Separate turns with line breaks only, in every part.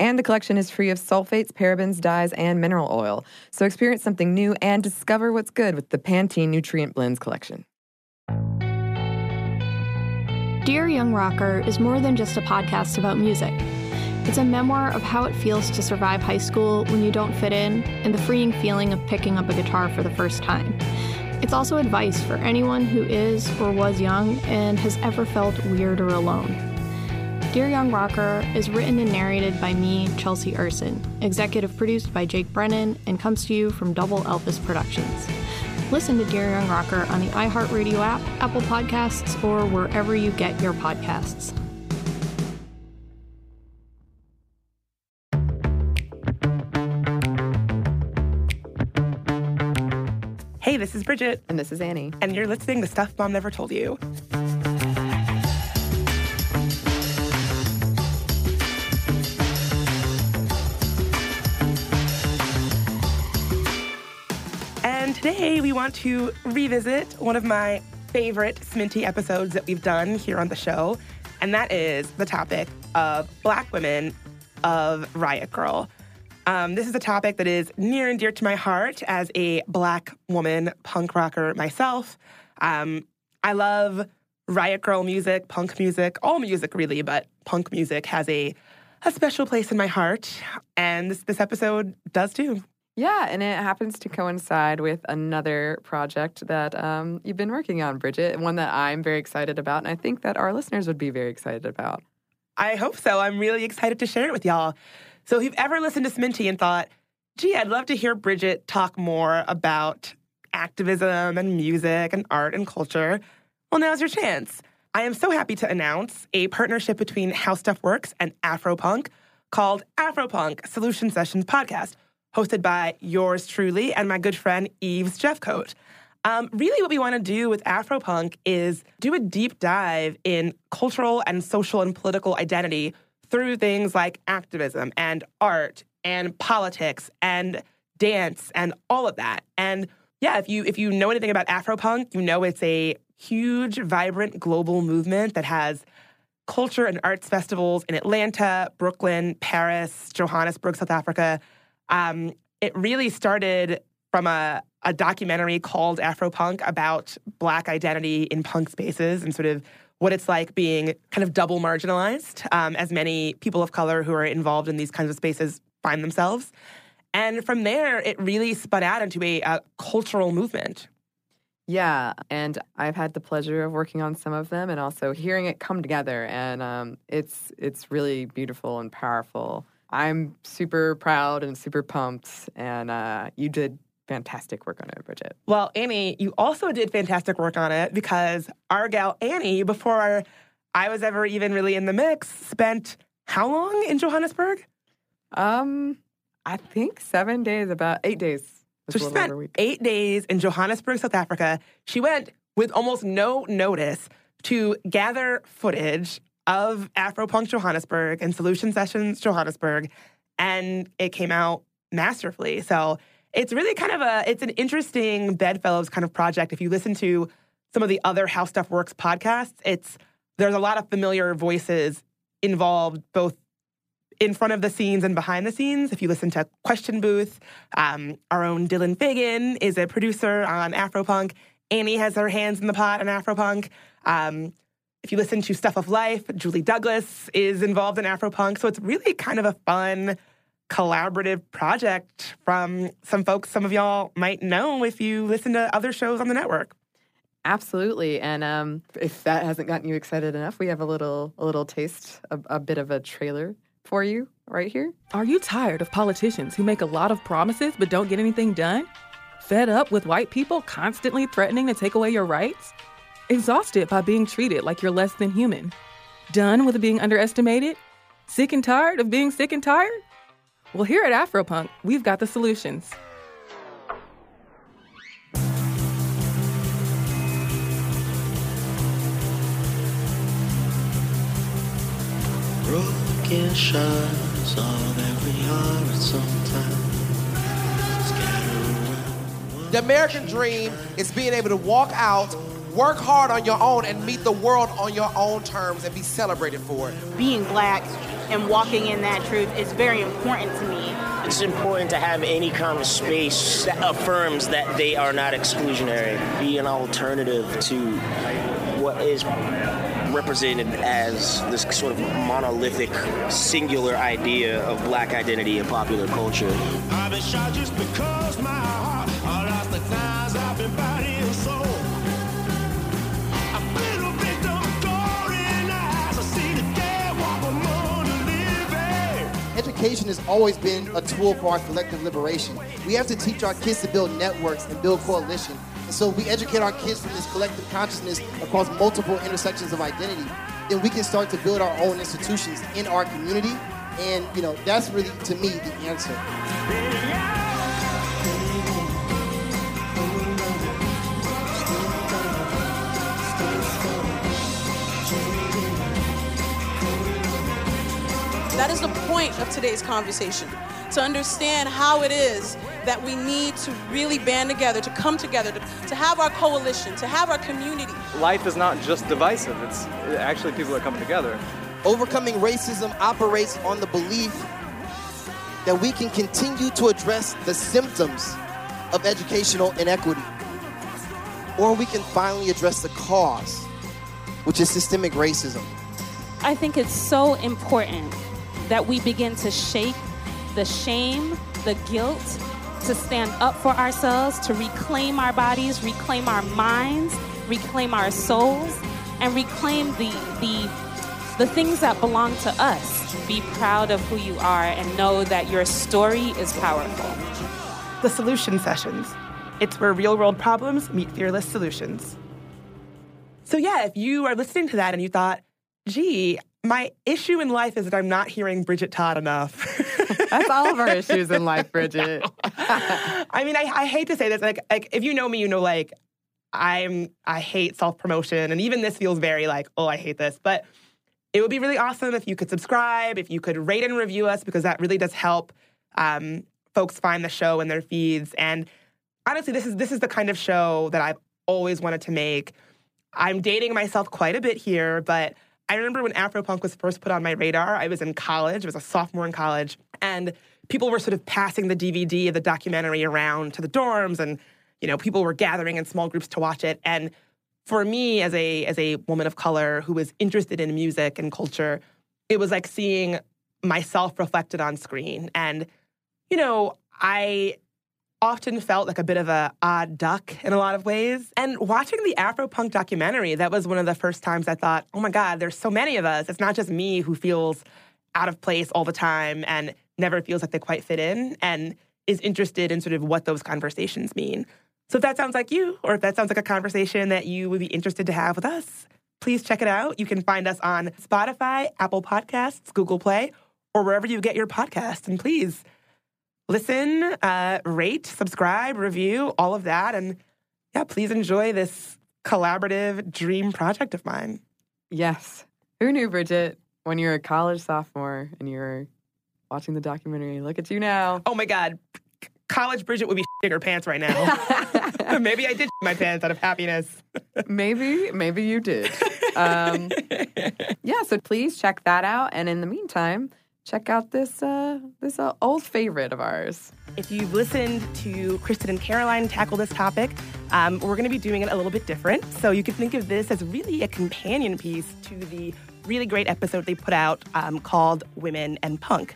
And the collection is free of sulfates, parabens, dyes, and mineral oil. So experience something new and discover what's good with the Pantene Nutrient Blends collection.
Dear Young Rocker is more than just a podcast about music. It's a memoir of how it feels to survive high school when you don't fit in and the freeing feeling of picking up a guitar for the first time. It's also advice for anyone who is or was young and has ever felt weird or alone. Dear Young Rocker is written and narrated by me, Chelsea Urson, executive produced by Jake Brennan, and comes to you from Double Elvis Productions. Listen to Dear Young Rocker on the iHeartRadio app, Apple Podcasts, or wherever you get your podcasts.
Hey, this is Bridget,
And this is Annie.
and you're listening to Stuff Mom Never Told You. And today we want to revisit one of my favorite Sminty episodes that we've done here on the show, and that is the topic of Black women of Riot Girl. Um, this is a topic that is near and dear to my heart as a Black woman punk rocker myself. Um, I love Riot Girl music, punk music, all music really, but punk music has a a special place in my heart, and this this episode does too.
Yeah, and it happens to coincide with another project that um, you've been working on, Bridget, one that I'm very excited about, and I think that our listeners would be very excited about.
I hope so. I'm really excited to share it with y'all. So if you've ever listened to Sminty and thought, gee, I'd love to hear Bridget talk more about activism and music and art and culture, well, now's your chance. I am so happy to announce a partnership between How Stuff Works and Afropunk called Afropunk Solution Sessions Podcast, hosted by yours truly and my good friend Eves Jeffcoat. Um, really, what we want to do with Afropunk is do a deep dive in cultural and social and political identity through things like activism and art and politics and dance and all of that. And yeah, if you if you know anything about Afropunk, you know it's a huge, vibrant global movement that has culture and arts festivals in Atlanta, Brooklyn, Paris, Johannesburg, South Africa. Um, it really started from a, a documentary called Afropunk about Black identity in punk spaces and sort of what it's like being kind of double marginalized, um, as many people of color who are involved in these kinds of spaces find themselves. And from there, it really spun out into a, a cultural movement.
Yeah, and I've had the pleasure of working on some of them and also hearing it come together, and um, it's it's really beautiful and powerful. I'm super proud and super pumped, and uh, you did fantastic work on it, Bridget.
Well, Annie, you also did fantastic work on it because our gal Annie, before I was ever even really in the mix, spent how long in Johannesburg?
Um, I think seven days, about eight days.
So she spent eight days in Johannesburg, South Africa. She went with almost no notice to gather footage of Afropunk Johannesburg and Solution Sessions Johannesburg, and it came out masterfully. So it's really kind of a it's an interesting bedfellows kind of project. If you listen to some of the other How Stuff Works podcasts, it's there's a lot of familiar voices involved, both in front of the scenes and behind the scenes. If you listen to Question Booth, um, our own Dylan Fagan is a producer on Afropunk. Annie has her hands in the pot on Afropunk. Um, if you listen to Stuff of Life, Julie Douglas is involved in Afropunk. So it's really kind of a fun collaborative project from some folks some of y'all might know if you listen to other shows on the network.
Absolutely, and um, if that hasn't gotten you excited enough, we have a little a little taste, a, a bit of a trailer for you right here.
Are you tired of politicians who make a lot of promises but don't get anything done? Fed up with white people constantly threatening to take away your rights? Exhausted by being treated like you're less than human? Done with being underestimated? Sick and tired of being sick and tired? Well, here at Afropunk, we've got the solutions.
Broken shards.
The American dream is being able to walk out work hard on your own, and meet the world on your own terms and be celebrated for it.
Being black and walking in that truth is very important to me.
It's important to have any kind of space that affirms that they are not exclusionary, be an alternative to what is represented as this sort of monolithic, singular idea of black identity in popular culture.
Education has always been a tool for our collective liberation. We have to teach our kids to build networks and build coalition. And so we educate our kids from this collective consciousness across multiple intersections of identity, then we can start to build our own institutions in our community. And you know, that's really to me the answer.
That is the point of today's conversation. To understand how it is that we need to really band together, to come together, to, to have our coalition, to have our community.
Life is not just divisive, it's actually people are coming together.
Overcoming racism operates on the belief that we can continue to address the symptoms of educational inequity, or we can finally address the cause, which is systemic racism.
I think it's so important that we begin to shake the shame, the guilt, to stand up for ourselves, to reclaim our bodies, reclaim our minds, reclaim our souls, and reclaim the the the things that belong to us. Be proud of who you are and know that your story is powerful.
The Solution Sessions. It's where real world problems meet fearless solutions. So, yeah, if you are listening to that and you thought, gee, my issue in life is that I'm not hearing Bridget Todd enough.
That's all of our issues in life, Bridget.
I mean, I, I hate to say this. Like, like if you know me, you know, like I'm I hate self promotion, and even this feels very like, oh, I hate this. But it would be really awesome if you could subscribe, if you could rate and review us, because that really does help um, folks find the show in their feeds. And honestly, this is this is the kind of show that I've always wanted to make. I'm dating myself quite a bit here, but I remember when Afropunk was first put on my radar. I was in college, I was a sophomore in college, and people were sort of passing the DVD of the documentary around to the dorms, and you know, people were gathering in small groups to watch it. And for me, as a as a woman of color who was interested in music and culture, it was like seeing myself reflected on screen. And you know, I often felt like a bit of a odd duck in a lot of ways. And watching the Afropunk documentary, that was one of the first times I thought, oh my God, there's so many of us. It's not just me who feels out of place all the time and never feels like they quite fit in and is interested in sort of what those conversations mean. So if that sounds like you, or if that sounds like a conversation that you would be interested to have with us, please check it out. You can find us on Spotify, Apple Podcasts, Google Play, or wherever you get your podcasts. And please, listen, uh, rate, subscribe, review, all of that. And yeah, please enjoy this collaborative dream project of mine.
Yes. Who knew, Bridget, when you were a college sophomore and you were watching the documentary? Look at you now.
Oh my God. College Bridget would be shitting her pants right now. maybe I did my pants out of happiness.
maybe, maybe you did. Um, yeah, so please check that out. And in the meantime, check out this uh, this uh, old favorite of ours.
If you've listened to Kristen and Caroline tackle this topic, um, we're going to be doing it a little bit different. So you can think of this as really a companion piece to the really great episode they put out um, called Women and Punk.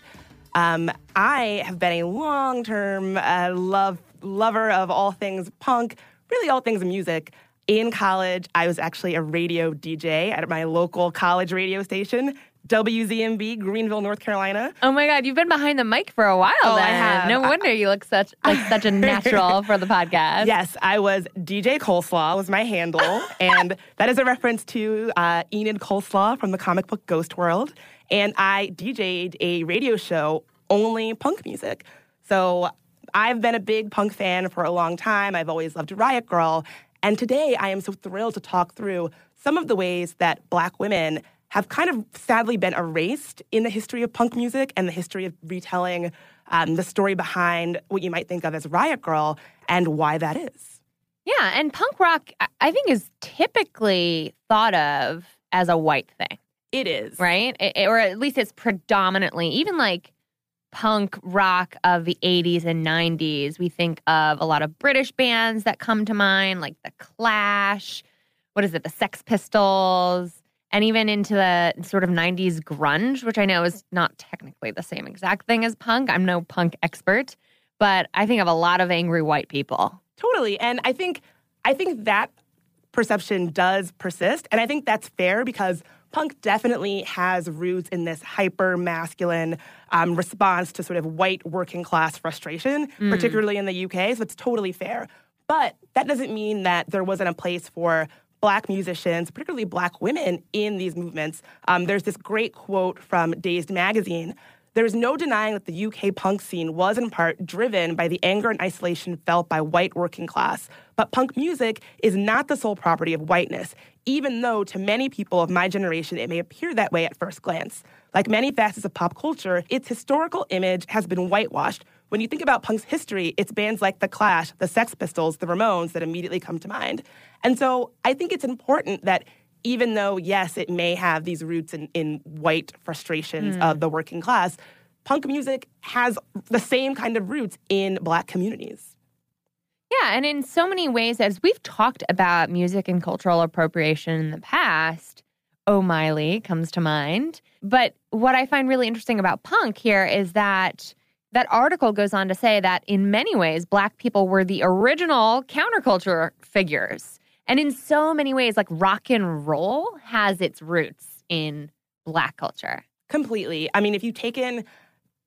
Um, I have been a long term uh, love lover of all things punk, really all things music. In college, I was actually a radio DJ at my local college radio station, WZMB, Greenville, North Carolina.
Oh my God, you've been behind the mic for a while.
Oh, I have.
No wonder you look such like such a natural for the podcast.
Yes, I was DJ Coleslaw was my handle, and that is a reference to uh, Enid Coleslaw from the comic book Ghost World. And I DJ'd a radio show only punk music. So I've been a big punk fan for a long time. I've always loved Riot Girl, and today I am so thrilled to talk through some of the ways that Black women have kind of sadly been erased in the history of punk music and the history of retelling um, the story behind what you might think of as Riot Girl and why that is.
Yeah, and punk rock, I- think, is typically thought of as a white thing,
It is.
right? It- it- or at least it's predominantly, even like punk rock of the 80s and 90s. We think of a lot of British bands that come to mind, like The Clash, what is it, The Sex Pistols, and even into the sort of 90s grunge, which I know is not technically the same exact thing as punk. I'm no punk expert, but I think of a lot of angry white people.
Totally. And I think I think that perception does persist. And I think that's fair because punk definitely has roots in this hyper masculine um, response to sort of white working class frustration,
Mm.
particularly in the UK. So it's totally fair. But that doesn't mean that there wasn't a place for black musicians, particularly black women, in these movements. Um, there's this great quote from Dazed Magazine. There is no denying that the UK punk scene was in part driven by the anger and isolation felt by white working class. But punk music is not the sole property of whiteness, even though to many people of my generation it may appear that way at first glance. Like many facets of pop culture, its historical image has been whitewashed. When you think about punk's history, it's bands like The Clash, The Sex Pistols, The Ramones that immediately come to mind. And so I think it's important that even though, yes, it may have these roots in, in white frustrations
Mm.
of the working class, punk music has the same kind of roots in black communities.
Yeah, and in so many ways, as we've talked about music and cultural appropriation in the past, Oh Miley comes to mind. But what I find really interesting about punk here is that that article goes on to say that in many ways, Black people were the original counterculture figures. And in so many ways, like rock and roll has its roots in Black culture.
Completely. I mean, if you've taken,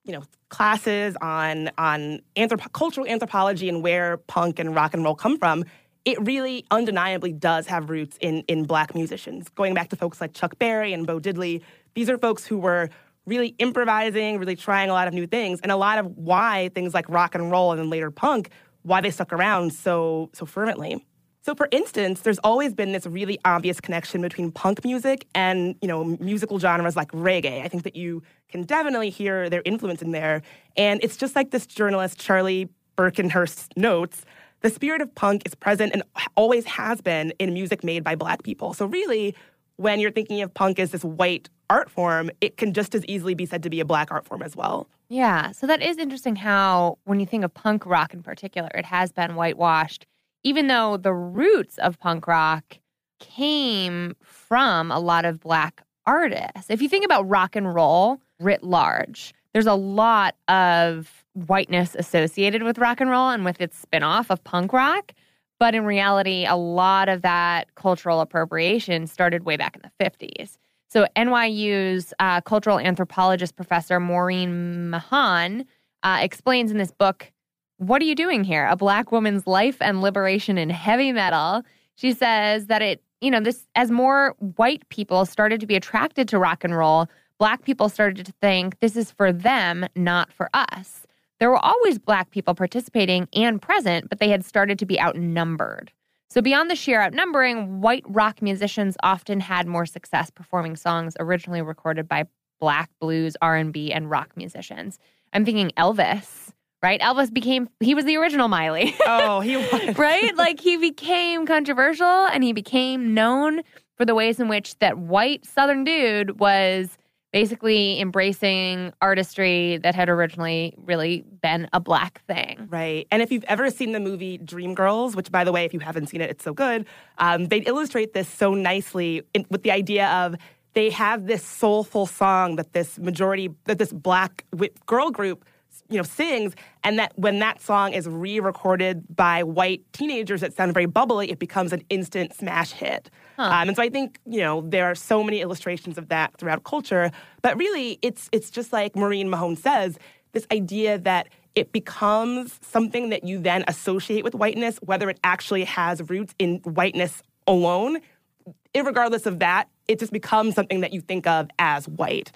you know, classes on on anthrop- cultural anthropology and where punk and rock and roll come from, it really undeniably does have roots in in black musicians. Going back to folks like Chuck Berry and Bo Diddley, these are folks who were really improvising, really trying a lot of new things, and a lot of why things like rock and roll and then later punk, why they stuck around so so fervently. So, for instance, there's always been this really obvious connection between punk music and, you know, musical genres like reggae. I think that you can definitely hear their influence in there. And it's just like this journalist, Charlie Birkenhurst, notes the spirit of punk is present and always has been in music made by black people. So, really, when you're thinking of punk as this white art form, it can just as easily be said to be a black art form as well.
Yeah. So that is interesting how, when you think of punk rock in particular, it has been whitewashed, even though the roots of punk rock came from a lot of black artists. If you think about rock and roll writ large, there's a lot of whiteness associated with rock and roll and with its spin-off of punk rock. But in reality, a lot of that cultural appropriation started way back in the 50s. So NYU's uh, cultural anthropologist professor Maureen Mahon uh, explains in this book, "What are you doing here? A black woman's life and liberation in heavy metal." She says that it, you know, this as more white people started to be attracted to rock and roll, black people started to think this is for them, not for us. There were always black people participating and present, but they had started to be outnumbered. So beyond the sheer outnumbering, white rock musicians often had more success performing songs originally recorded by black blues, R&B, and rock musicians. I'm thinking Elvis, right? Elvis became he was the original Miley.
Oh, he was.
right? Like he became controversial and he became known for the ways in which that white southern dude was basically embracing artistry that had originally really been a black thing.
Right. And if you've ever seen the movie Dreamgirls, which, by the way, if you haven't seen it, it's so good, um, they illustrate this so nicely in, with the idea of they have this soulful song that this majority, that this black girl group, you know, sings, and that when that song is re-recorded by white teenagers that sound very bubbly, it becomes an instant smash hit. Um, and so I think you know there are so many illustrations of that throughout culture, but really it's it's just like Maureen Mahon says, this idea that it becomes something that you then associate with whiteness, whether it actually has roots in whiteness alone. regardless of that, it just becomes something that you think of as white.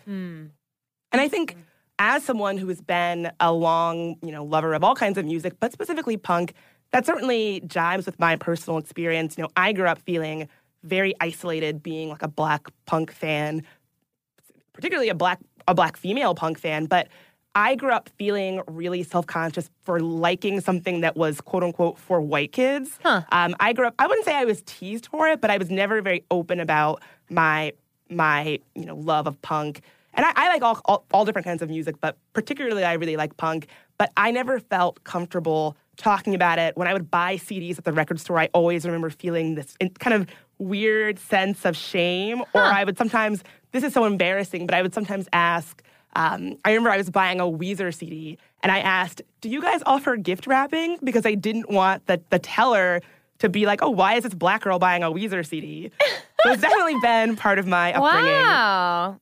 And I think as someone who has been a long, you know, lover of all kinds of music, but specifically punk, that certainly jives with my personal experience. You know, I grew up feeling very isolated being like a black punk fan, particularly a black a black female punk fan, but I grew up feeling really self conscious for liking something that was quote unquote for white kids. Um, I grew up. I wouldn't say I was teased for it, but I was never very open about my my you know love of punk. And I, I like all, all all different kinds of music, but particularly I really like punk. But I never felt comfortable talking about it. When I would buy CDs at the record store, I always remember feeling this kind of weird sense of shame. Or I would sometimes, this is so embarrassing, but I would sometimes ask. Um, I remember I was buying a Weezer CD, and I asked, "Do you guys offer gift wrapping?" Because I didn't want the the teller to be like, "Oh, why is this black girl buying a Weezer CD?" so it's definitely been part of my upbringing.
Wow.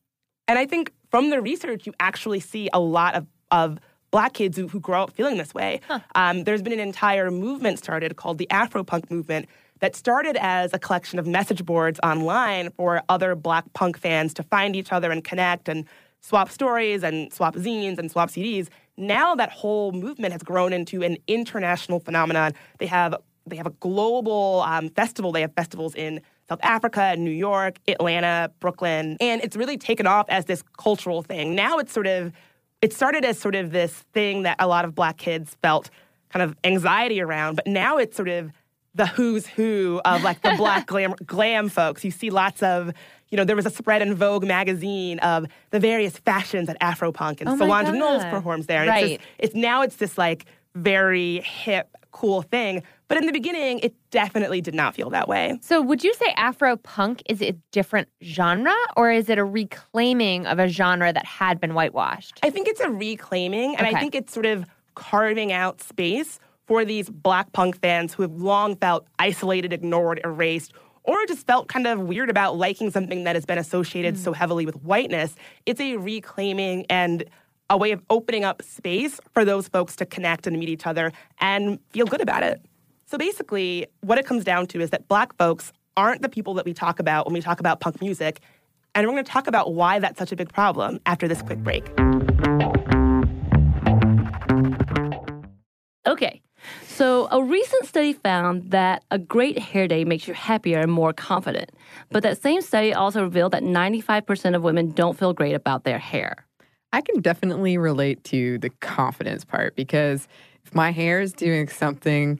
And I think from the research, you actually see a lot of, of black kids who, who grow up feeling this way. Um, there's been an entire movement started called the Afropunk movement that started as a collection of message boards online for other black punk fans to find each other and connect and swap stories and swap zines and swap CDs. Now that whole movement has grown into an international phenomenon. They have they have a global um, festival. They have festivals in South Africa, New York, Atlanta, Brooklyn, and it's really taken off as this cultural thing. Now it's sort of it started as sort of this thing that a lot of black kids felt kind of anxiety around, but now it's sort of the who's who of like the black glam, glam folks. You see lots of, you know, there was a spread in Vogue magazine of the various fashions at Afropunk, and
Oh
Solange Knowles performs there. And
Right.
It's, just, it's now it's this like very hip, cool thing. But in the beginning, it definitely did not feel that way.
So, would you say Afro punk is a different genre, or is it a reclaiming of a genre that had been whitewashed?
I think it's a reclaiming, and
Okay.
I think it's sort of carving out space for these black punk fans who have long felt isolated, ignored, erased, or just felt kind of weird about liking something that has been associated so mm. heavily with whiteness. It's a reclaiming and a way of opening up space for those folks to connect and meet each other and feel good about it. So basically, what it comes down to is that black folks aren't the people that we talk about when we talk about punk music. And we're going to talk about why that's such a big problem after this quick break.
Okay. So, a recent study found that a great hair day makes you happier and more confident. But that same study also revealed that 95% of women don't feel great about their hair.
I can definitely relate to the confidence part because if my hair is doing something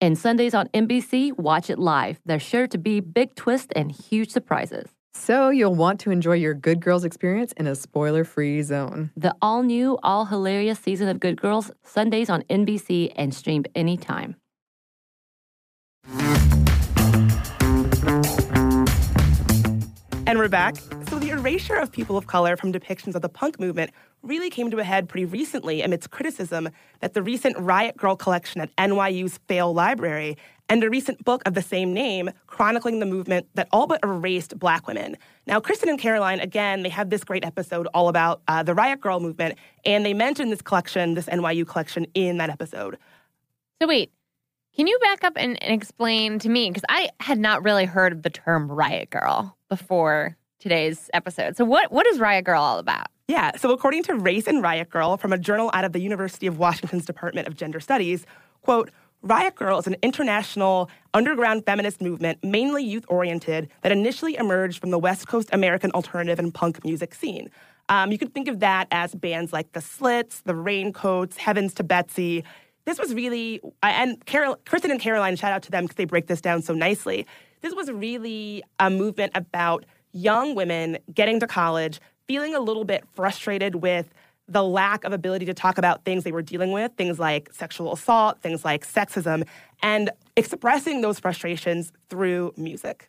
And Sundays on NBC, watch it live. There's sure to be big twists and huge surprises.
So, you'll want to enjoy your Good Girls experience in a spoiler free zone.
The all new, all hilarious season of Good Girls, Sundays on NBC and streamed anytime.
And we're back. So, the erasure of people of color from depictions of the punk movement really came to a head pretty recently amidst criticism that the recent Riot Girl collection at NYU's Fales Library and a recent book of the same name chronicling the movement that all but erased black women. Now, Kristen and Caroline, again, they have this great episode all about uh, the Riot Girl movement, and they mention this collection, this NYU collection, in that episode.
So, wait, can you back up and, and explain to me? Because I had not really heard of the term Riot Girl before today's episode. So, what, what is Riot Girl all about?
Yeah, so according to Race and Riot Girl from a journal out of the University of Washington's Department of Gender Studies, quote, Riot Girl is an international underground feminist movement, mainly youth oriented, that initially emerged from the West Coast American alternative and punk music scene. Um, you could think of that as bands like the Slits, the Raincoats, Heavens to Betsy. This was really, and Carol, Kristen and Caroline, shout out to them because they break this down so nicely. This was really a movement about young women getting to college, feeling a little bit frustrated with the lack of ability to talk about things they were dealing with, things like sexual assault, things like sexism, and expressing those frustrations through music.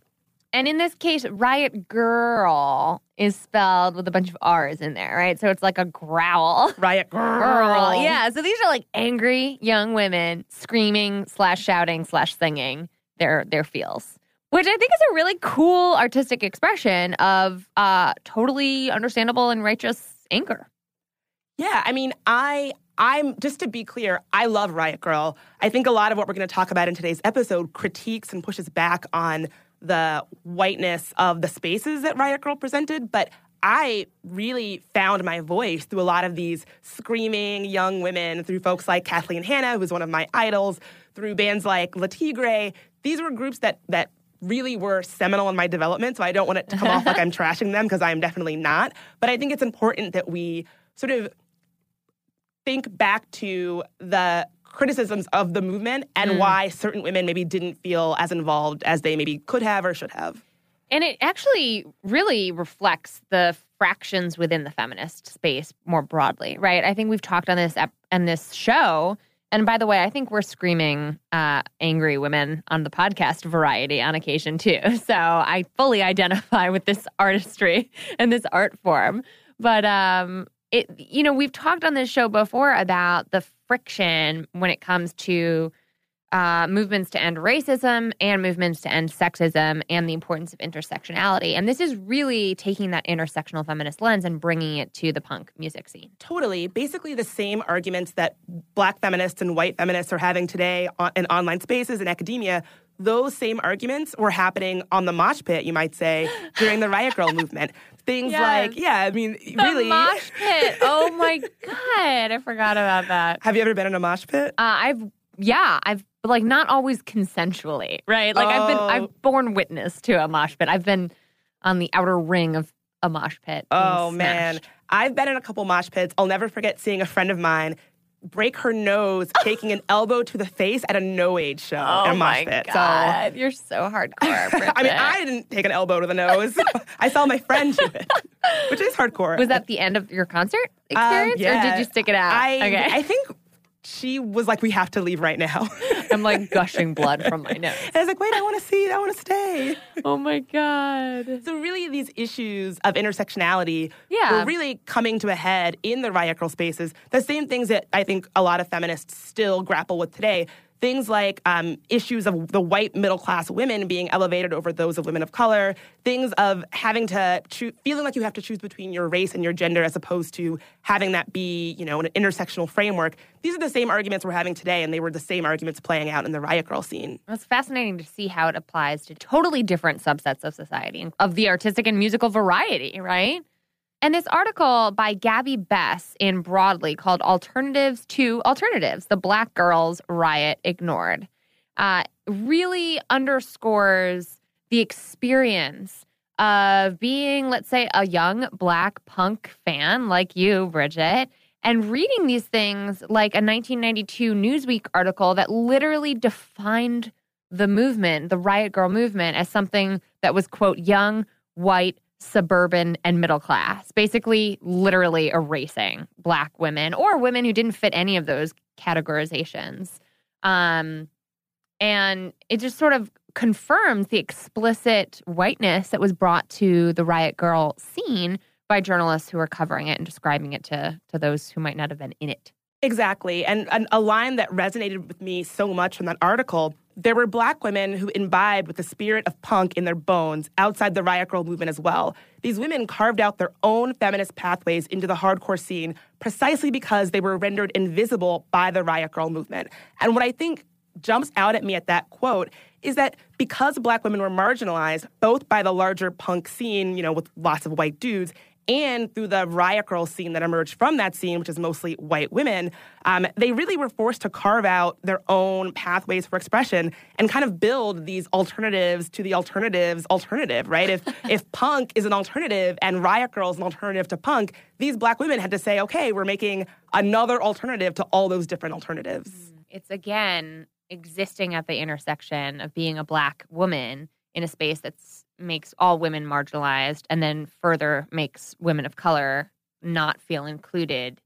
And in this case, Riot Girl is spelled with a bunch of R's in there, right? So it's like a growl.
Riot Girl.
Yeah. So these are like angry young women screaming slash shouting slash singing their their feels. Which I think is a really cool artistic expression of uh totally understandable and righteous anger.
Yeah, I mean, I I'm just to be clear, I love Riot Girl. I think a lot of what we're going to talk about in today's episode critiques and pushes back on the whiteness of the spaces that Riot Girl presented, but I really found my voice through a lot of these screaming young women, through folks like Kathleen Hanna, who's one of my idols, through bands like Le Tigre. These were groups that that really were seminal in my development. So I don't want it to come off like I'm trashing them because I am definitely not. But I think it's important that we sort of think back to the criticisms of the movement and
Mm.
why certain women maybe didn't feel as involved as they maybe could have or should have.
And it actually really reflects the fractions within the feminist space more broadly, right? I think we've talked on this ep- on this show. And by the way, I think we're screaming uh, angry women on the podcast variety on occasion too. So I fully identify with this artistry and this art form. But um, it, you know, we've talked on this show before about the friction when it comes to uh, movements to end racism and movements to end sexism and the importance of intersectionality. And this is really taking that intersectional feminist lens and bringing it to the punk music scene.
Totally. Basically, the same arguments that black feminists and white feminists are having today on, in online spaces and academia, those same arguments were happening on the mosh pit, you might say, during the Riot Girl movement. Things
Yes.
like, yeah, I mean,
The
really.
mosh pit. Oh my god, I forgot about that.
Have you ever been in a mosh pit?
Uh, I've yeah, I've but like not always consensually, right? Like I've been
Oh.
I've borne witness to a mosh pit. I've been on the outer ring of a mosh pit.
Oh man. I've been in a couple mosh pits. I'll never forget seeing a friend of mine break her nose taking an elbow to the face at a no age show
Oh
in a mosh
my
pit.
god, you're so hardcore.
I mean, I didn't take an elbow to the nose. I saw my friend do it, which is hardcore.
was that the end of your concert
Um,
experience, or did you stick it out?
I
okay,
I think she was like, "We have to leave right now."
I'm like gushing blood from my nose.
And I was like, "Wait, I want to see. I want to stay."
Oh my god.
So really, these issues of intersectionality
Yeah.
were really coming to a head in the riot girl spaces. The same things that I think a lot of feminists still grapple with today. Things like um, issues of the white middle class women being elevated over those of women of color. Things of having to feeling like you have to choose between your race and your gender as opposed to having that be, you know, an intersectional framework. These are the same arguments we're having today, and they were the same arguments playing out in the riot girl scene.
It's fascinating to see how it applies to totally different subsets of society, of the artistic and musical variety, right? And this article by Gabby Bess in Broadly called Alternatives to Alternatives The Black Girls Riot Ignored uh, really underscores the experience of being, let's say, a young black punk fan like you, Bridget, and reading these things like a 1992 Newsweek article that literally defined the movement, the Riot Girl movement, as something that was, quote, young, white, suburban, and middle class, basically, literally erasing black women or women who didn't fit any of those categorizations. Um, and it just sort of confirms the explicit whiteness that was brought to the Riot Girl scene by journalists who are covering it and describing it to, to those who might not have been in it.
Exactly. And, and a line that resonated with me so much from that article there were black women who imbibed with the spirit of punk in their bones outside the Riot Girl movement as well. These women carved out their own feminist pathways into the hardcore scene precisely because they were rendered invisible by the Riot Girl movement. And what I think jumps out at me at that quote is that because black women were marginalized both by the larger punk scene, you know, with lots of white dudes, and through the riot girl scene that emerged from that scene, which is mostly white women, um, they really were forced to carve out their own pathways for expression and kind of build these alternatives to the alternatives alternative, right? If if punk is an alternative and riot girl is an alternative to punk, these black women had to say, okay, we're making another alternative to all those different alternatives.
It's again existing at the intersection of being a black woman in a space that makes all women marginalized and then further makes women of color not feel included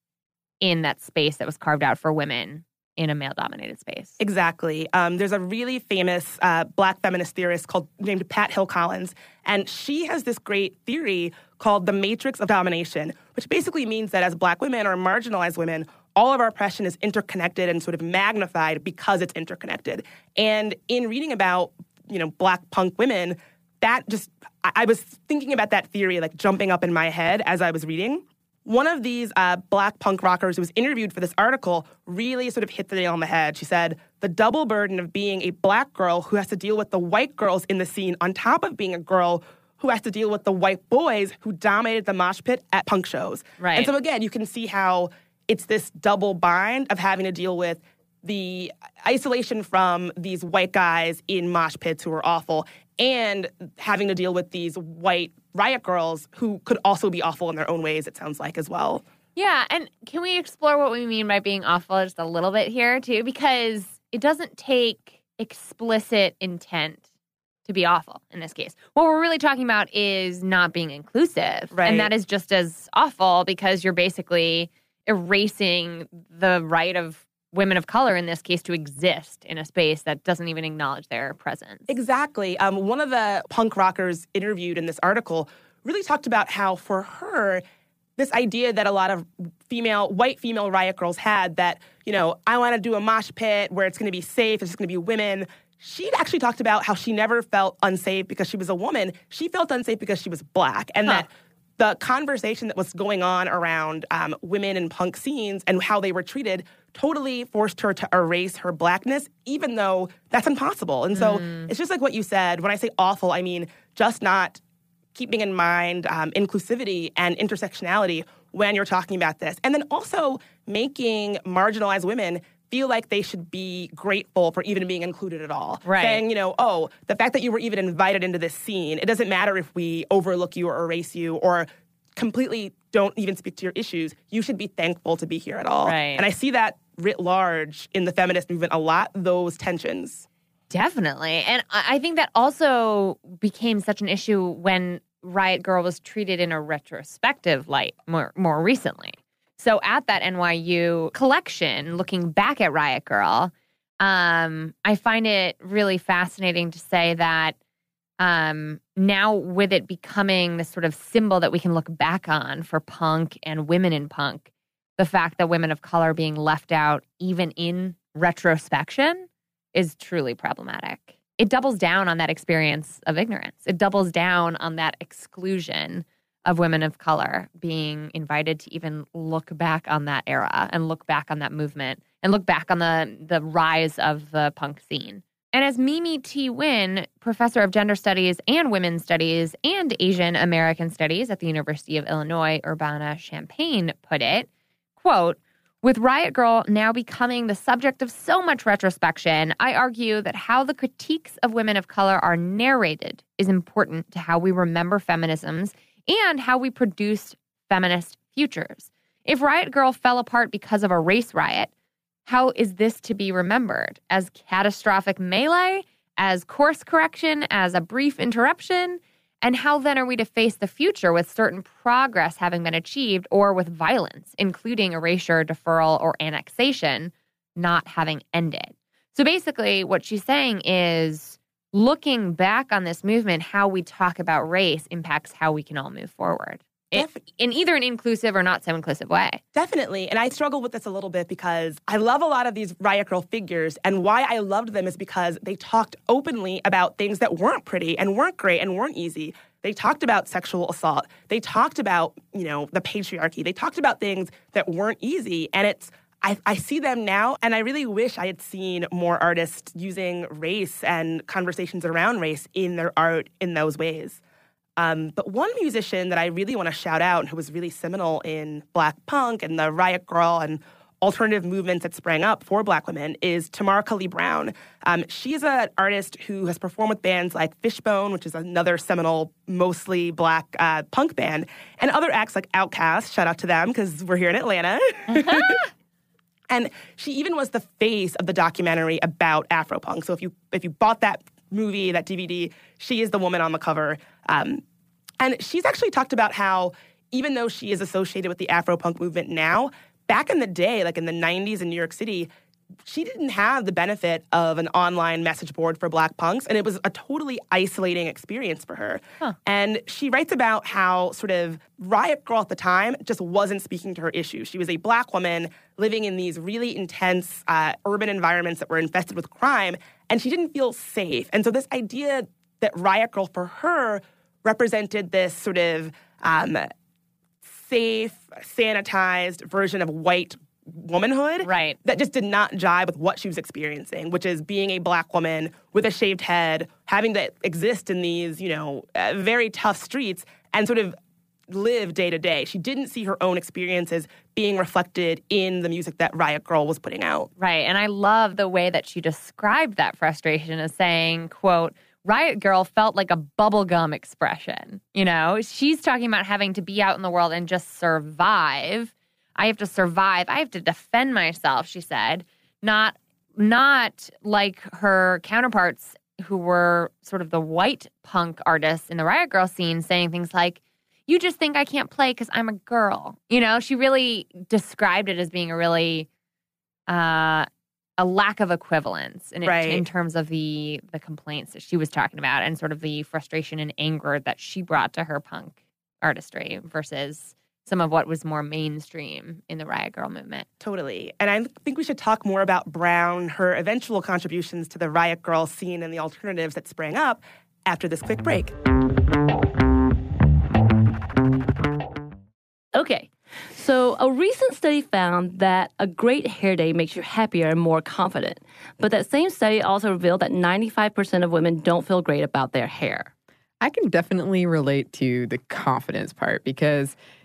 in that space that was carved out for women in a male dominated space.
Exactly. Um, there's a really famous uh, black feminist theorist called named Pat Hill Collins, and she has this great theory called the matrix of domination, which basically means that as black women or marginalized women, all of our oppression is interconnected and sort of magnified because it's interconnected. And in reading about you know black punk women, that just I, I was thinking about that theory like jumping up in my head as I was reading. One of these uh, black punk rockers who was interviewed for this article really sort of hit the nail on the head. She said, The double burden of being a black girl who has to deal with the white girls in the scene, on top of being a girl who has to deal with the white boys who dominated the mosh pit at punk shows.
Right.
And so, again, you can see how it's this double bind of having to deal with the isolation from these white guys in mosh pits who are awful and having to deal with these white riot girls who could also be awful in their own ways, it sounds like, as well.
Yeah, and can we explore what we mean by being awful just a little bit here too? Because it doesn't take explicit intent to be awful in this case. What we're really talking about is not being inclusive.
Right.
And that is just as awful because you're basically erasing the right of women of color in this case to exist in a space that doesn't even acknowledge their presence.
Exactly. Um, one of the punk rockers interviewed in this article really talked about how, for her, this idea that a lot of female, white female riot girls had that, you know, I want to do a mosh pit where it's going to be safe, it's just going to be women. She actually talked about how she never felt unsafe because she was a woman. She felt unsafe because she was black. And that the conversation that was going on around um, women in punk scenes and how they were treated totally forced her to erase her blackness, even though that's impossible. And so it's just like what you said. When I say awful, I mean just not keeping in mind um, inclusivity and intersectionality when you're talking about this. And then also making marginalized women feel like they should be grateful for even being included at all.
Right.
Saying, you know, oh, the fact that you were even invited into this scene, it doesn't matter if we overlook you or erase you or completely don't even speak to your issues. You should be thankful to be here at all.
Right.
And I see that writ large in the feminist movement a lot, those tensions.
Definitely. And I I think that also became such an issue when Riot Girl was treated in a retrospective light more more recently. So at that NYU collection, looking back at Riot Girl, um, I find it really fascinating to say that um, now with it becoming this sort of symbol that we can look back on for punk and women in punk, the fact that women of color being left out even in retrospection is truly problematic. It doubles down on that experience of ignorance. It doubles down on that exclusion of women of color being invited to even look back on that era and look back on that movement and look back on the the rise of the punk scene. And as Mimi Thi Nguyen, professor of gender studies and women's studies and Asian American studies at the University of Illinois Urbana-Champaign put it, quote, with Riot Girl now becoming the subject of so much retrospection, I argue that how the critiques of women of color are narrated is important to how we remember feminisms and how we produce feminist futures. If Riot Girl fell apart because of a race riot, how is this to be remembered? As catastrophic melee? As course correction? As a brief interruption? And how then are we to face the future with certain progress having been achieved or with violence, including erasure, deferral, or annexation, not having ended? So basically, what she's saying is looking back on this movement, how we talk about race impacts how we can all move forward. It- in either an inclusive or not so inclusive way.
Definitely. And I struggle with this a little bit because I love a lot of these Riot Girl figures. And why I loved them is because they talked openly about things that weren't pretty and weren't great and weren't easy. They talked about sexual assault. They talked about, you know, the patriarchy. They talked about things that weren't easy. And it's, I, I see them now, and I really wish I had seen more artists using race and conversations around race in their art in those ways. Um, but one musician that I really want to shout out and who was really seminal in Black punk and the Riot Girl and alternative movements that sprang up for Black women is Tamar-kali Brown. Um, she is an artist who has performed with bands like Fishbone, which is another seminal, mostly Black uh, punk band, and other acts like Outkast. Shout out to them because we're here in Atlanta. and she even was the face of the documentary about Afropunk. So if you if you bought that movie, that DVD, she is the woman on the cover. Um, and she's actually talked about how even though she is associated with the Afropunk movement now, back in the day, like in the 90s in New York City, she didn't have the benefit of an online message board for black punks and it was a totally isolating experience for her. And she writes about how sort of riot girl at the time just wasn't speaking to her issues. She was a black woman living in these really intense uh, urban environments that were infested with crime and she didn't feel safe. And so this idea that riot girl for her represented this sort of um, safe sanitized version of white womanhood
right
that just did not jive with what she was experiencing which is being a black woman with a shaved head having to exist in these you know uh, very tough streets and sort of live day to day she didn't see her own experiences being reflected in the music that riot girl was putting out
Right. And I love the way that she described that frustration as saying, quote, Riot Girl felt like a bubblegum expression. You know, she's talking about having to be out in the world and just survive. I have to survive. I have to defend myself, she said. Not not like her counterparts who were sort of the white punk artists in the Riot Girl scene saying things like, you just think I can't play because I'm a girl. You know, she really described it as being a really uh, a lack of equivalence in, it-
Right.
in terms of the the complaints that she was talking about and sort of the frustration and anger that she brought to her punk artistry versus some of what was more mainstream in the Riot Girl movement.
Totally. And I think we should talk more about Brown, her eventual contributions to the Riot Girl scene and the alternatives that sprang up after this quick break.
Okay. So, a recent study found that a great hair day makes you happier and more confident. But that same study also revealed that 95% of women don't feel great about their hair.
I can definitely relate to the confidence part because if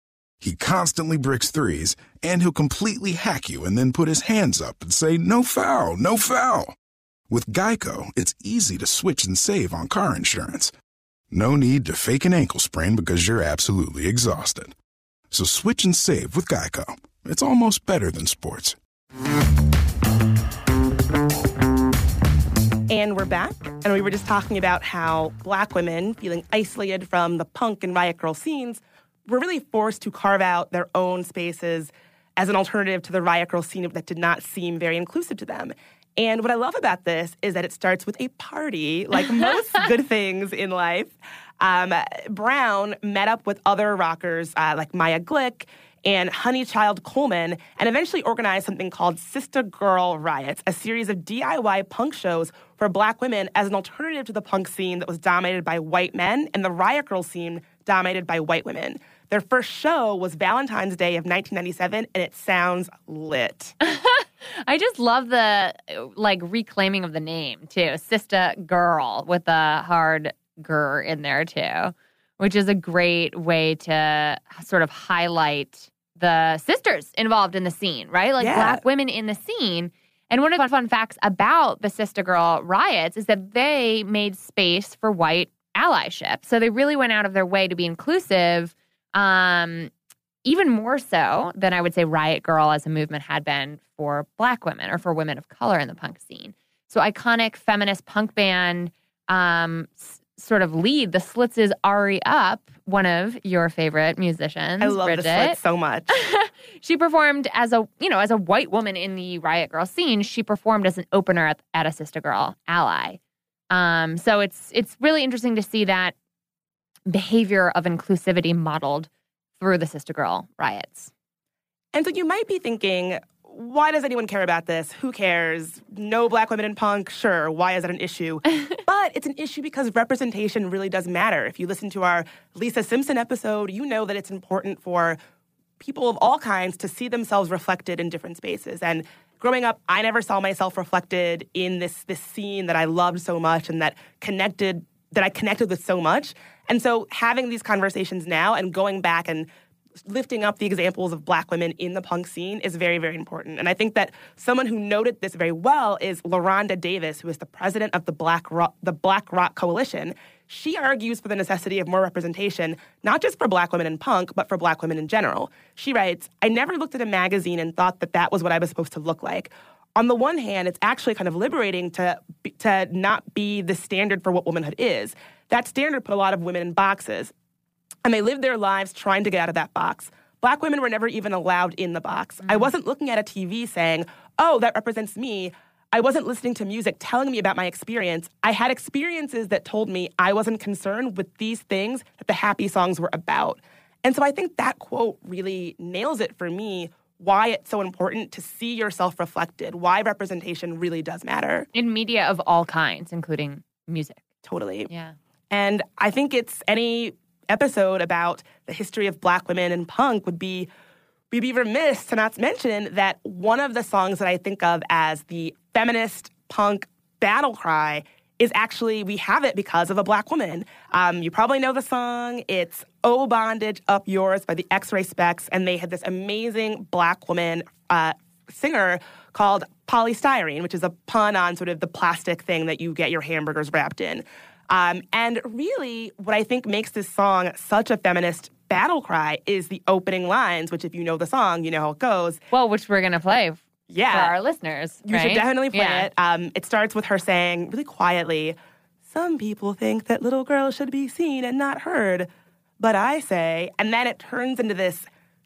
he constantly bricks threes, and he'll completely hack you and then put his hands up and say, No foul, no foul. With Geico, it's easy to switch and save on car insurance. No need to fake an ankle sprain because you're absolutely exhausted. So switch and save with Geico. It's almost better than sports.
And we're back, and we were just talking about how black women, feeling isolated from the punk and riot girl scenes, were really forced to carve out their own spaces as an alternative to the riot girl scene that did not seem very inclusive to them. And what I love about this is that it starts with a party, like most good things in life. Um, Brown met up with other rockers uh, like Maya Glick and Honeychild Coleman, and eventually organized something called Sister Girl Riots, a series of DIY punk shows for black women as an alternative to the punk scene that was dominated by white men and the riot girl scene dominated by white women. Their first show was Valentine's Day of 1997, and it sounds lit.
I just love the like reclaiming of the name too. Sister Girl with a hard gur in there too, which is a great way to sort of highlight the sisters involved in the scene, right? Like
Yeah.
black women in the scene. And one of the fun facts about the Sister Girl riots is that they made space for white allyship. So they really went out of their way to be inclusive Um, even more so than I would say Riot Girl as a movement had been for Black women or for women of color in the punk scene. So iconic feminist punk band um, s- sort of lead the Slits' is Ari Up, one of your favorite musicians.
I love
Bridget.
the Slits so much.
She performed as a you know as a white woman in the Riot Girl scene. She performed as an opener at, at a Sister Girl ally. Um, so it's it's really interesting to see that behavior of inclusivity modeled through the Sister Girl riots.
And so you might be thinking, why does anyone care about this? Who cares? No black women in punk? Sure. Why is that an issue? but it's an issue because representation really does matter. If you listen to our Lisa Simpson episode, you know that it's important for people of all kinds to see themselves reflected in different spaces. And growing up, I never saw myself reflected in this this scene that I loved so much and that connected that I connected with so much. And so having these conversations now and going back and lifting up the examples of black women in the punk scene is very, very important. And I think that someone who noted this very well is LaRonda Davis, who is the president of the Black Rock, the Black Rock Coalition. She argues for the necessity of more representation, not just for black women in punk, but for black women in general. She writes, I never looked at a magazine and thought that that was what I was supposed to look like. On the one hand, it's actually kind of liberating to, to not be the standard for what womanhood is. That standard put a lot of women in boxes and they lived their lives trying to get out of that box. Black women were never even allowed in the box. I mm. wasn't looking at a TV saying, oh, that represents me. I wasn't listening to music telling me about my experience. I had experiences that told me I wasn't concerned with these things that the happy songs were about. And so I think that quote really nails it for me why it's so important to see yourself reflected, why representation really does matter.
In media of all kinds, including music.
Totally.
Yeah.
And I think it's any episode about the history of black women and punk would be we'd be remiss to not mention that one of the songs that I think of as the feminist punk battle cry is actually we have it because of a black woman. Um, you probably know the song. It's "Oh Bondage Up Yours" by the X-Ray Spex, and they had this amazing black woman uh, singer called Poly Styrene, which is a pun on sort of the plastic thing that you get your hamburgers wrapped in. Um, and really, what I think makes this song such a feminist battle cry is the opening lines, which, if you know the song, you know how it goes.
Well, which we're to play
yeah.
for our listeners.
You should definitely play
Yeah.
it. Um, it starts with her saying really quietly, Some people think that little girls should be seen and not heard. But I say, and then it turns into this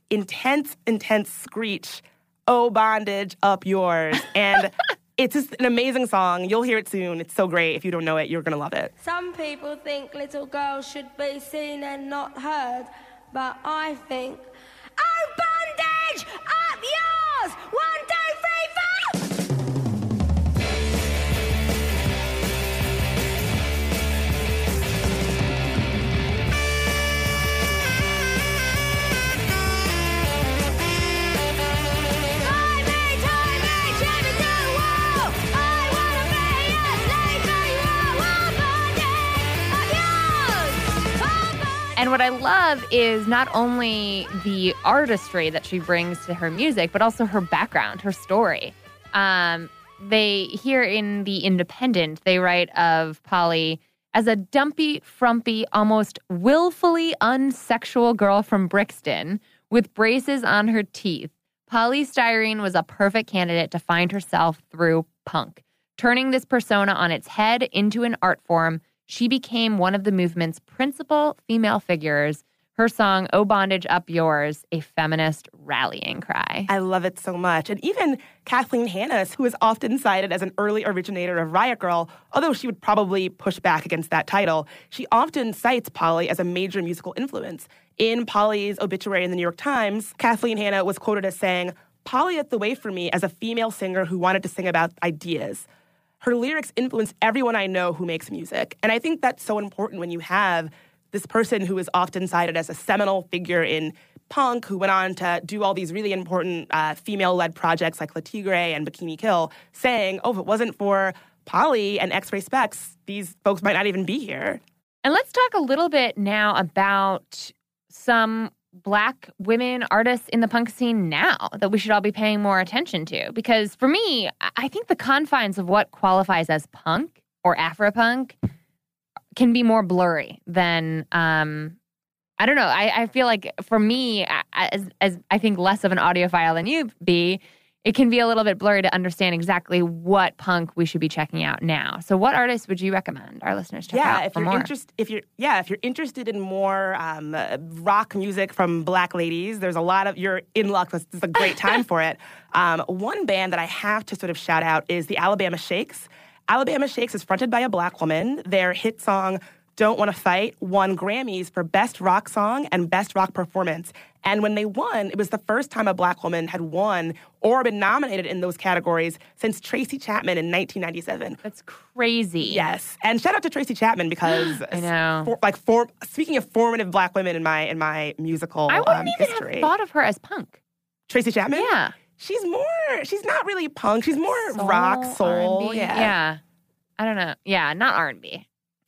intense, intense screech, Oh, bondage, up yours. And it's just an amazing song. You'll hear it soon. It's so great. If you don't know it, you're going to love it.
Some people think little girls should be seen and not heard, but I think, oh, bondage, up yours!
And what I love is not only the artistry that she brings to her music, but also her background, her story. Um, they here in the Independent, they write of Polly as a dumpy, frumpy, almost willfully unsexual girl from Brixton with braces on her teeth. Poly Styrene was a perfect candidate to find herself through punk. Turning this persona on its head into an art form, she became one of the movement's principal female figures. Her song, Oh Bondage Up Yours, a feminist rallying cry.
I love it so much. And even Kathleen Hanna, who is often cited as an early originator of Riot Girl, although she would probably push back against that title, she often cites Polly as a major musical influence. In Polly's obituary in the New York Times, Kathleen Hanna was quoted as saying, Polly lit the way for me as a female singer who wanted to sing about ideas. Her lyrics influence everyone I know who makes music. And I think that's so important when you have this person who is often cited as a seminal figure in punk, who went on to do all these really important uh, female led projects like Le Tigre and Bikini Kill, saying, oh, if it wasn't for Polly and X Ray Spex, these folks might not even be here.
And let's talk a little bit now about some black women artists in the punk scene now that we should all be paying more attention to. Because for me, I- think the confines of what qualifies as punk or Afropunk can be more blurry than um, I don't know. I, I feel like for me, as, as I think less of an audiophile than you be, it can be a little bit blurry to understand exactly what punk we should be checking out now. So, what artists would you recommend our listeners to check
yeah,
out
if
for
you're
more?
interested, if you're yeah, if you're interested in more um, uh, rock music from Black ladies, there's a lot of you're in luck. This is a great time for it. Um, one band that I have to sort of shout out is the Alabama Shakes. Alabama Shakes is fronted by a black woman. Their hit song "Don't Want to Fight" won Grammys for Best Rock Song and Best Rock Performance. And when they won, it was the first time a black woman had won or been nominated in those categories since Tracy Chapman in 1997.
That's crazy.
Yes, and shout out to Tracy Chapman because
I know.
for, like for speaking of formative black women in my in my musical
I wouldn't
um,
even
history.
have thought of her as punk.
Tracy Chapman.
Yeah.
she's more. She's not really punk. She's more
Soul,
rock, soul.
R&B.
Yeah.
Yeah. I don't know. Yeah, not R&B.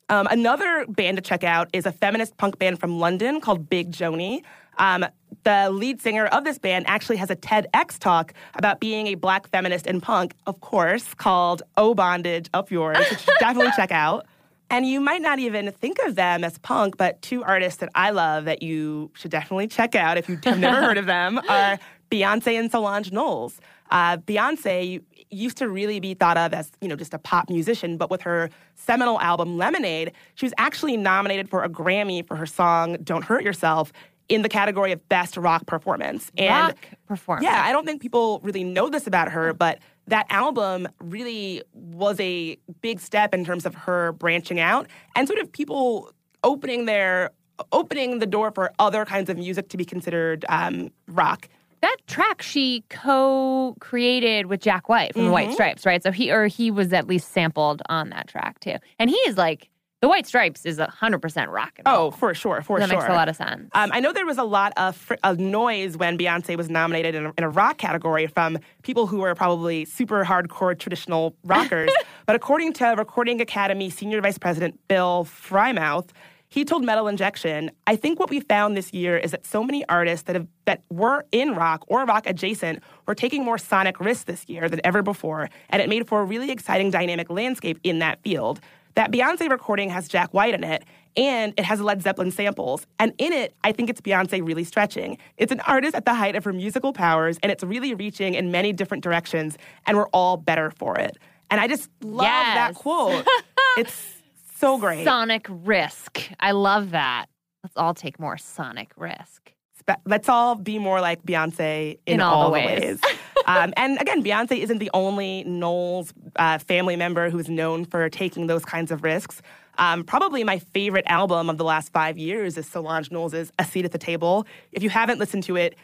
Um, another band to check out is a feminist punk band from London called Big Joanie. Um, the lead singer of this band actually has a TEDx talk about being a black feminist in punk, of course, called Oh Bondage Up Yours, which you should definitely check out. And you might not even think of them as punk, but two artists that I love that you should definitely check out if you have never heard of them are Beyonce and Solange Knowles. Uh, Beyonce used to really be thought of as, you know, just a pop musician, but with her seminal album Lemonade, she was actually nominated for a Grammy for her song Don't Hurt Yourself in the category of Best Rock Performance. And
Rock performance.
yeah, I don't think people really know this about her, but that album really was a big step in terms of her branching out and sort of people opening their opening the door for other kinds of music to be considered um, rock.
That track she co-created with Jack White from the White
Mhm.
Stripes, right? So he or he was at least sampled on that track too. And he is like the White Stripes is hundred percent rock and roll.
Oh, for sure, for
that
sure.
That makes a lot of sense.
Um, I know there was a lot of, fr- of noise when Beyonce was nominated in a, in a rock category from people who were probably super hardcore traditional rockers. but according to Recording Academy Senior Vice President Bill Freimuth, he told Metal Injection, "I think what we found this year is that so many artists that have that were in rock or rock adjacent were taking more sonic risks this year than ever before, and it made for a really exciting dynamic landscape in that field." That Beyonce recording has Jack White in it, and it has Led Zeppelin samples. And in it, I think it's Beyonce really stretching. It's an artist at the height of her musical powers, and it's really reaching in many different directions, and we're all better for it. And I just love that quote. it's so great.
Sonic risk. I love that. Let's all take more sonic risk.
Spe- Let's all be more like Beyonce in,
In all the
the
ways.
ways. um, and again, Beyonce isn't the only Knowles uh, family member who's known for taking those kinds of risks. Um, probably my favorite album of the last five years is Solange Knowles' A Seat at the Table. If you haven't listened to it,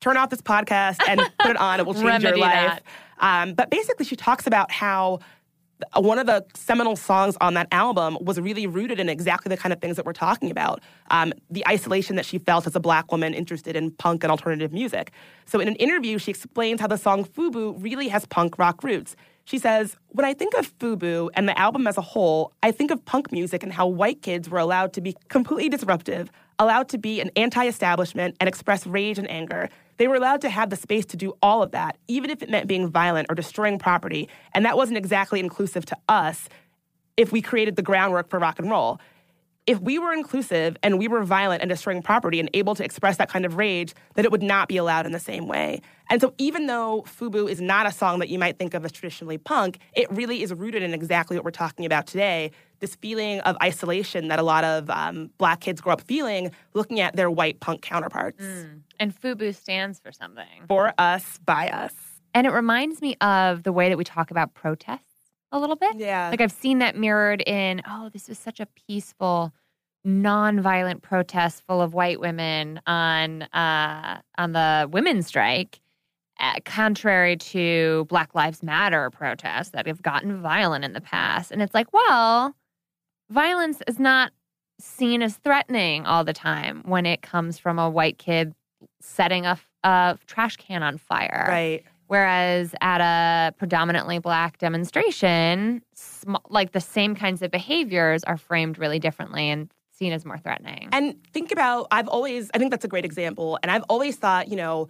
turn off this podcast and put it on. It will change your life. Um, but basically, she talks about how one of the seminal songs on that album was really rooted in exactly the kind of things that we're talking about um, the isolation that she felt as a black woman interested in punk and alternative music. So, in an interview, she explains how the song Fubu really has punk rock roots. She says, When I think of Fubu and the album as a whole, I think of punk music and how white kids were allowed to be completely disruptive, allowed to be an anti establishment and express rage and anger. They were allowed to have the space to do all of that, even if it meant being violent or destroying property. And that wasn't exactly inclusive to us if we created the groundwork for rock and roll. If we were inclusive and we were violent and destroying property and able to express that kind of rage, then it would not be allowed in the same way. And so, even though Fubu is not a song that you might think of as traditionally punk, it really is rooted in exactly what we're talking about today this feeling of isolation that a lot of um, black kids grow up feeling looking at their white punk counterparts.
And FUBU stands for something.
For us, by us.
And it reminds me of the way that we talk about protests a little bit.
Yeah.
Like I've seen that mirrored in, oh, this was such a peaceful, non-violent protest full of white women on uh, on the women's strike, contrary to Black Lives Matter protests that have gotten violent in the past. And it's like, well, violence is not seen as threatening all the time when it comes from a white kid setting a, a trash can on fire.
Right.
Whereas at a predominantly black demonstration, sm- like the same kinds of behaviors are framed really differently and seen as more threatening.
And think about, I've always, I think that's a great example. And I've always thought, you know,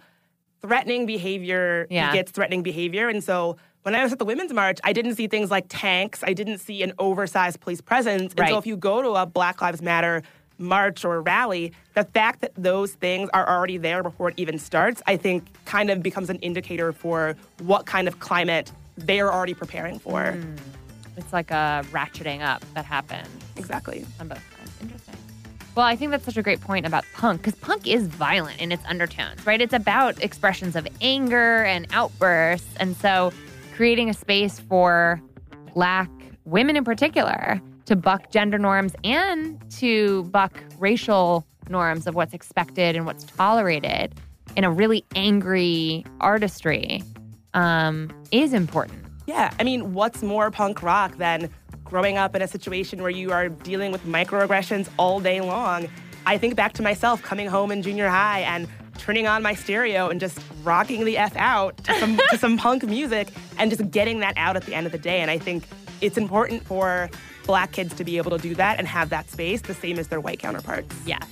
threatening behavior
Yeah.
begets threatening behavior. And so when I was at the Women's March, I didn't see things like tanks. I didn't see an oversized police presence. And so if you go to a Black Lives Matter march or rally, the fact that those things are already there before it even starts, I think kind of becomes an indicator for what kind of climate they're already preparing for.
Mm. It's like a ratcheting up that happens.
Exactly.
On both. Well, I think that's such a great point about punk because punk is violent in its undertones, right? It's about expressions of anger and outbursts. And so creating a space for Black women in particular to buck gender norms and to buck racial norms of what's expected and what's tolerated in a really angry artistry um, is important.
Yeah, I mean, what's more punk rock than growing up in a situation where you are dealing with microaggressions all day long? I think back to myself coming home in junior high and turning on my stereo and just rocking the F out to some, to some punk music and just getting that out at the end of the day. And I think it's important for black kids to be able to do that and have that space the same as their white counterparts.
Yes.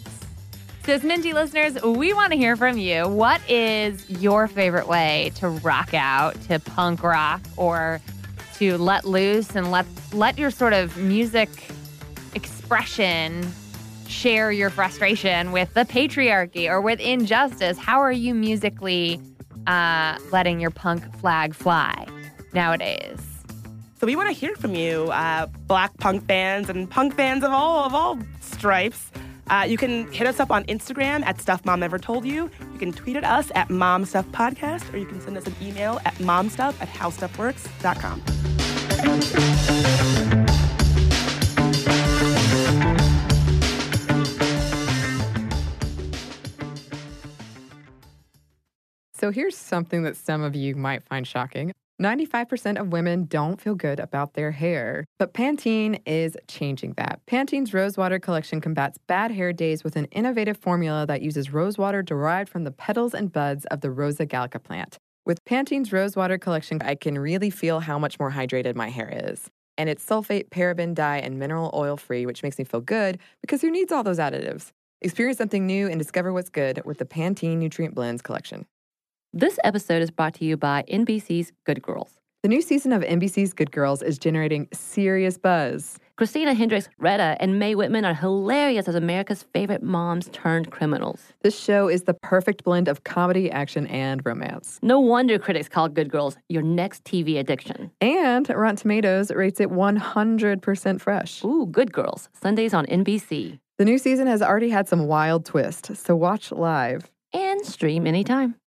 So, Minty listeners, we want to hear from you. What is your favorite way to rock out to punk rock or to let loose and let let your sort of music expression share your frustration with the patriarchy or with injustice? How are you musically uh, letting your punk flag fly nowadays?
So we want to hear from you, uh, black punk fans and punk fans of all of all stripes. Uh, you can hit us up on Instagram at Stuff Mom Never Told You. You can tweet at us at Mom Stuff Podcast, or you can send us an email at momstuff at howstuffworks.com.
So here's something that some of you might find shocking. 95% of women don't feel good about their hair. But Pantene is changing that. Pantene's Rosewater collection combats bad hair days with an innovative formula that uses rosewater derived from the petals and buds of the Rosa gallica plant. With Pantene's Rosewater collection, I can really feel how much more hydrated my hair is. And it's sulfate, paraben, dye, and mineral oil free, which makes me feel good because who needs all those additives? Experience something new and discover what's good with the Pantene Nutrient Blends collection.
This episode is brought to you by NBC's Good Girls.
The new season of NBC's Good Girls is generating serious buzz.
Christina Hendricks, Retta, and Mae Whitman are hilarious as America's favorite moms turned criminals.
This show is the perfect blend of comedy, action, and romance.
No wonder critics call Good Girls your next TV addiction.
And Rotten Tomatoes rates it 100% fresh.
Ooh, Good Girls, Sundays on NBC.
The new season has already had some wild twists, so watch live.
And stream anytime.